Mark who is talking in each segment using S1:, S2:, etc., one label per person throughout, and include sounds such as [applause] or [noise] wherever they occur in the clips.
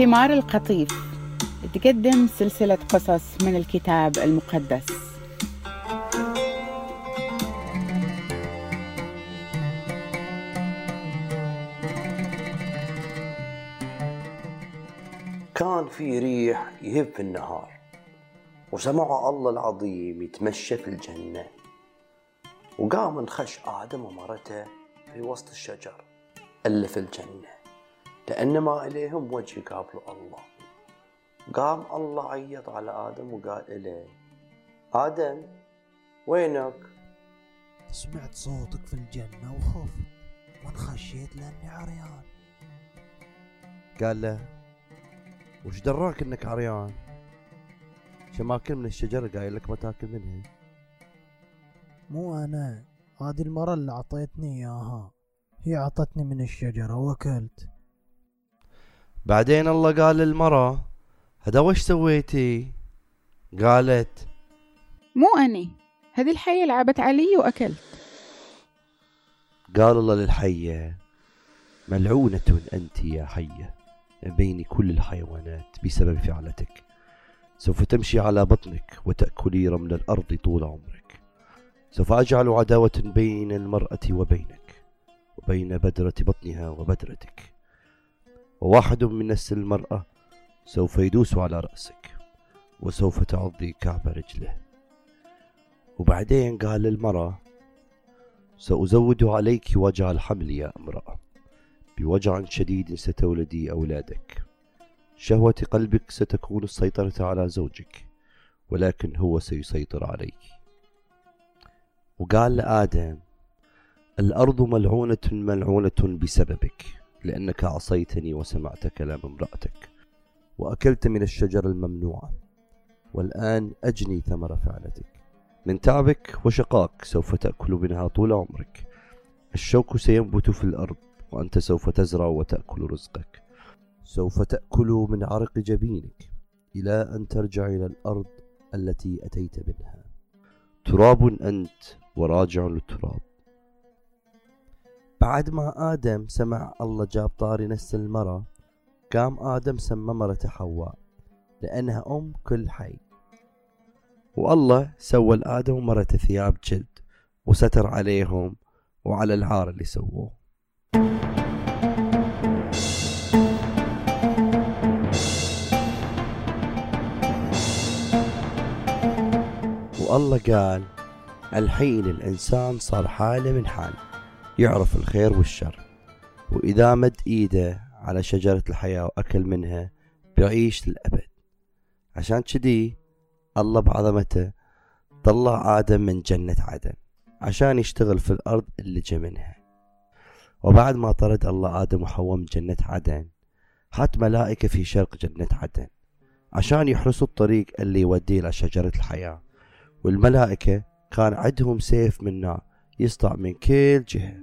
S1: ثمار القطيف. تقدم سلسلة قصص من الكتاب المقدس.
S2: كان في ريح يهب في النهار وسمع الله العظيم يتمشى في الجنة وقام انخش آدم ومرته في وسط الشجر اللي في الجنة. لأن ما إليهم وجه يقابلوا الله. قام الله عيط على آدم وقال إليه آدم وينك؟
S3: سمعت صوتك في الجنة وخفت وانخشيت لأني عريان.
S4: قال له وش دراك إنك عريان؟ شو ماكل من الشجرة قايل لك ما تاكل منها.
S3: مو أنا هذه المرة اللي عطيتني إياها هي عطتني من الشجرة وأكلت.
S4: بعدين الله قال للمرة هذا وش سويتي؟ قالت
S1: مو أني هذه الحية لعبت علي وأكلت.
S4: قال الله للحية ملعونة أنت يا حية بين كل الحيوانات بسبب فعلتك. سوف تمشي على بطنك وتأكلي رمل الأرض طول عمرك. سوف أجعل عداوة بين المرأة وبينك وبين بدرة بطنها وبدرتك. وواحد من نسل المرأة سوف يدوس على رأسك وسوف تعضي كعب رجله. وبعدين قال للمرأة سأزود عليك وجع الحمل يا امرأة. بوجع شديد ستولدي أولادك. شهوة قلبك ستكون السيطرة على زوجك ولكن هو سيسيطر عليك. وقال لآدم الأرض ملعونة ملعونة بسببك. لأنك عصيتني وسمعت كلام امرأتك وأكلت من الشجر الممنوعة والآن أجني ثمر فعلتك. من تعبك وشقاك سوف تأكل منها طول عمرك. الشوك سينبت في الأرض وأنت سوف تزرع وتأكل رزقك. سوف تأكل من عرق جبينك إلى أن ترجع إلى الأرض التي أتيت منها. تراب أنت وراجع للتراب. بعد ما آدم سمع الله جاب طاري نسل المرة قام آدم سمى مرته حواء لأنها أم كل حي. والله سوى لآدم ومرته ثياب جلد وستر عليهم وعلى العار اللي سووه. والله قال الحين الإنسان صار حالة من حال. يعرف الخير والشر. وإذا مد إيده على شجرة الحياة وأكل منها بيعيش للأبد. عشان كذي الله بعظمته طلع آدم من جنة عدن عشان يشتغل في الأرض اللي جا منها. وبعد ما طرد الله آدم وحواء من جنة عدن حط ملائكة في شرق جنة عدن عشان يحرسوا الطريق اللي يوديه إلى شجرة الحياة. والملائكة كان عندهم سيف من نار. يسطع من كل جهة.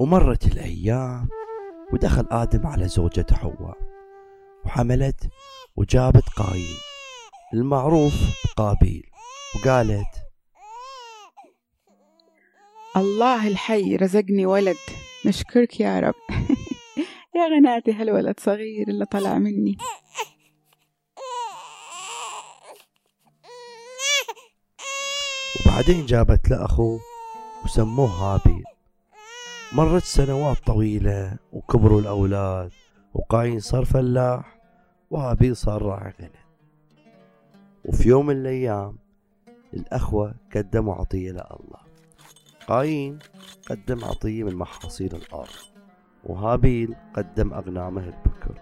S4: ومرت الأيام ودخل آدم على زوجته حواء وحملت وجابت قايين المعروف بقابيل وقالت
S1: الله الحي رزقني ولد نشكرك يا رب. [laughs] يا غناتي هالولد صغير اللي طلع مني.
S4: وبعدين جابت له أخوه وسموه هابيل مرت سنوات طويلة وكبروا الأولاد وقايين صار فلاح وهابيل صار راعي. غنم وفي يوم من الأيام الأخوة قدموا عطية لله. قايين قدم عطية من محاصيل الأرض. وهابيل قدم أغنامه البكر.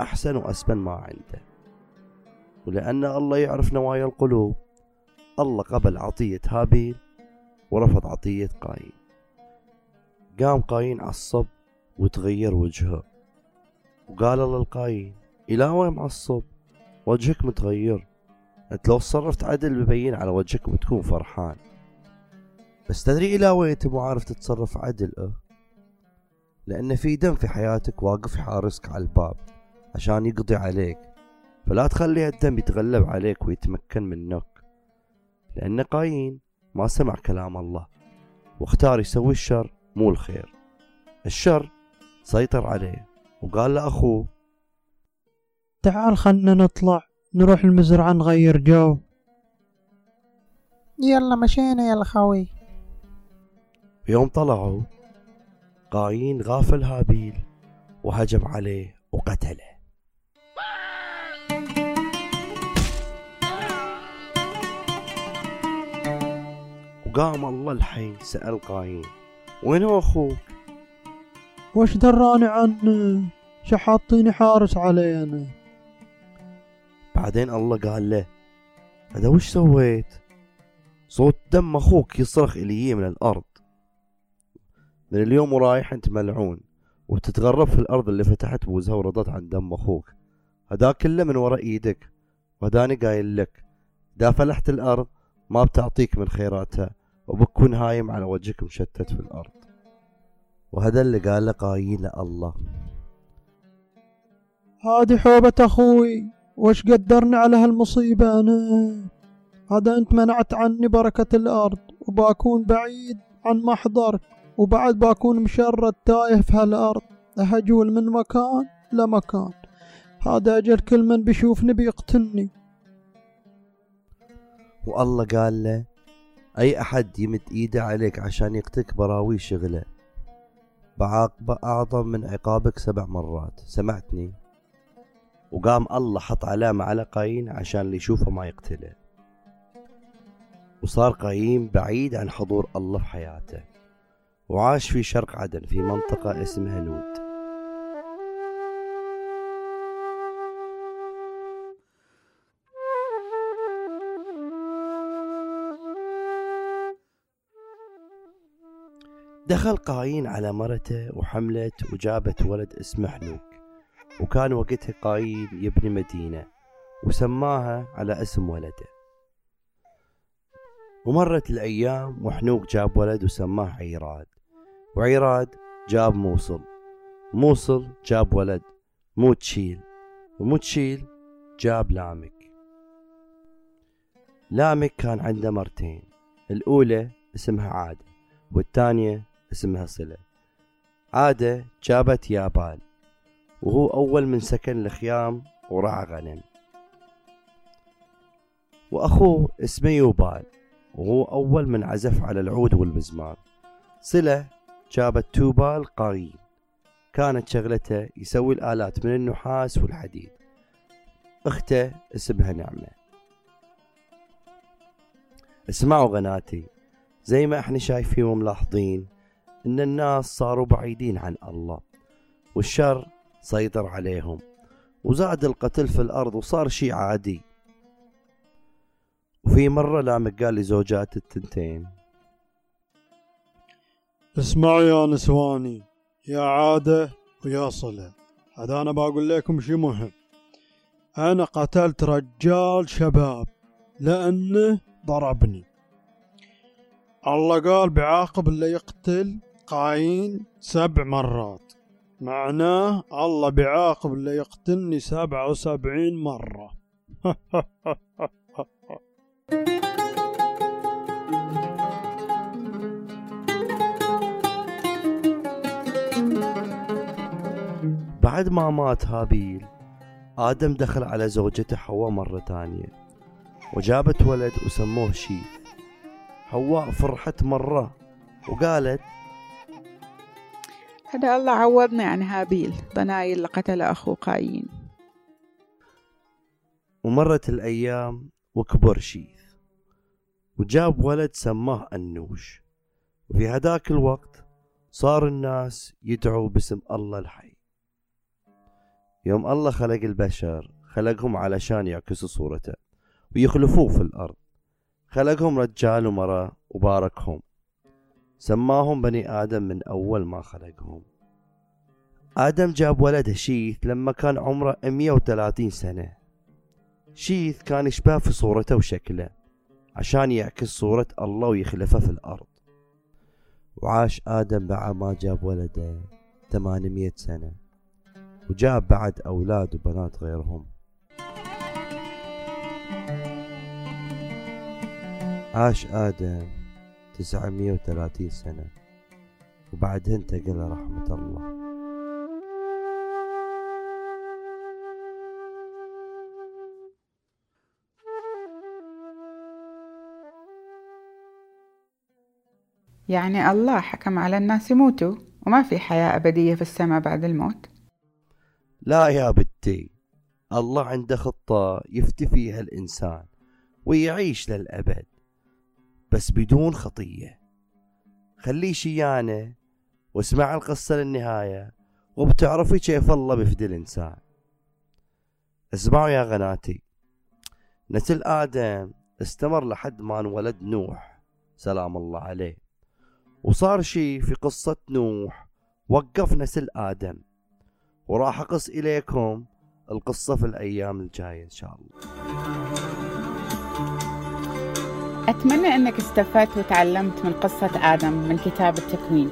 S4: أحسن وأسمن ما عنده. ولأن الله يعرف نوايا القلوب. الله قبل عطية هابيل ورفض عطية قايين قام قايين عصب وتغير وجهه وقال الله لقايين إلى وين معصب؟ وجهك متغير. أنت لو تصرفت عدل ببين على وجهك وتكون فرحان. بس تدري إلى وين انت مو عارف تتصرف عدل أه؟ لأن في دم في حياتك واقف يحارسك على الباب عشان يقضي عليك. فلا تخلي الدم يتغلب عليك ويتمكن منك. لأن قايين ما سمع كلام الله. واختار يسوي الشر مو الخير. الشر سيطر عليه وقال لأخوه
S3: تعال خلنا نطلع نروح المزرعة نغير جو. يلا مشينا يا الخوي
S4: يوم طلعوا قايين غافل هابيل وهجم عليه وقتله. وقام الله الحي سأل قايين وين هو أخوك؟
S3: وش دراني عنه شحاطيني حارس علينا؟
S4: بعدين الله قال له هذا وش سويت؟ صوت دم أخوك يصرخ إلي من الأرض. من اليوم ورايح أنت ملعون وتتغرب في الأرض اللي فتحت بوزها ورضت عن دم أخوك. هذا كله من وراء إيدك وهداني قايل لك إذا فلحت الأرض ما بتعطيك من خيراتها. وبكون هايم على وجهك مشتت في الأرض. وهذا اللي قال قايين لله
S3: هادي حوبة أخوي. وش قدرني على هالمصيبة أنا؟ هذا أنت منعت عني بركة الأرض وبكون بعيد عن محضرك وبعد بكون مشرد تايه في هالأرض. أهجول من مكان لمكان. هذا أجل كل من بيشوفني بيقتلني.
S4: والله قال له أي أحد يمد إيده عليك عشان يقتلك براوي شغله. بعاقبة أعظم من عقابك سبع مرات. سمعتني؟ وقام الله حط علامة على قايين عشان اللي يشوفه ما يقتله. وصار قايين بعيد عن حضور الله في حياته. وعاش في شرق عدن في منطقة اسمها نود دخل قايين على مرته وحملت وجابت ولد اسمه حنوك. وكان وقتها قايين يبني مدينة وسماها على اسم ولده. ومرت الأيام وحنوك جاب ولد وسماه عيراد. وعيراد جاب موصل. موصل جاب ولد. موتشيل وموتشيل جاب لامك. لامك كان عنده مرتين. الأولى اسمها عادة والثانية اسمها صلة عادة جابت يابال وهو أول من سكن الخيام ورعى غنم وأخوه اسمه يوبال وهو أول من عزف على العود والمزمار صلة جابت توبال قايين كانت شغلته يسوي الآلات من النحاس والحديد. أخته اسمها نعمة. اسمعوا غناتي زي ما إحنا شايفين وملاحظين إن الناس صاروا بعيدين عن الله والشر سيطر عليهم وزاد القتل في الأرض وصار شيء عادي. وفي مرة لامك قال لزوجات التنتين.
S3: اسمعوا يا نسواني يا عادة ويا صلة. هذا أنا بقول لكم شي مهم. أنا قتلت رجال شباب لأنه ضربني. الله قال بعاقب اللي يقتل قايين سبع مرات. معناه الله بعاقب اللي يقتلني سبعة وسبعين مرة. [laughs]
S4: بعد ما مات هابيل آدم دخل على زوجته حواء مرة تانية وجابت ولد وسموه شيث. حواء فرحت مرة وقالت
S1: هذا الله عوضني عن هابيل ضناي اللي قتل أخو قايين.
S4: ومرت الأيام وكبر شيث وجاب ولد سماه أنوش. وفي هذاك الوقت صار الناس يدعوا باسم الله الحي. يوم الله خلق البشر خلقهم علشان يعكسوا صورته ويخلفوه في الأرض. خلقهم رجال ومرأة وباركهم. سماهم بني آدم من أول ما خلقهم. آدم جاب ولده شيث لما كان عمره 130 سنة. شيث كان يشبه في صورته وشكله عشان يعكس صورة الله ويخلفه في الأرض. وعاش آدم بعد ما جاب ولده 800 سنة. وجاب بعد أولاد وبنات غيرهم. عاش آدم. 930 سنة. وبعدها انتقل رحمة الله.
S1: يعني الله حكم على الناس يموتوا وما في حياة أبدية في السماء بعد الموت؟
S4: لا يا بنتي الله عنده خطة يفتي فيها الإنسان ويعيش للأبد. بس بدون خطية. خليه شيانة واسمع القصة للنهاية وبتعرفي كيف الله بيفدي الإنسان. اسمعوا يا غناتي. نسل آدم استمر لحد ما انولد نوح سلام الله عليه. وصار شي في قصة نوح وقف نسل آدم وراح أقص إليكم القصة في الأيام الجاية إن شاء الله.
S1: أتمنى أنك استفدت وتعلمت من قصة آدم من كتاب التكوين.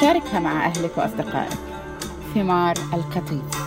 S1: شاركها مع أهلك وأصدقائك. ثمار القطيف.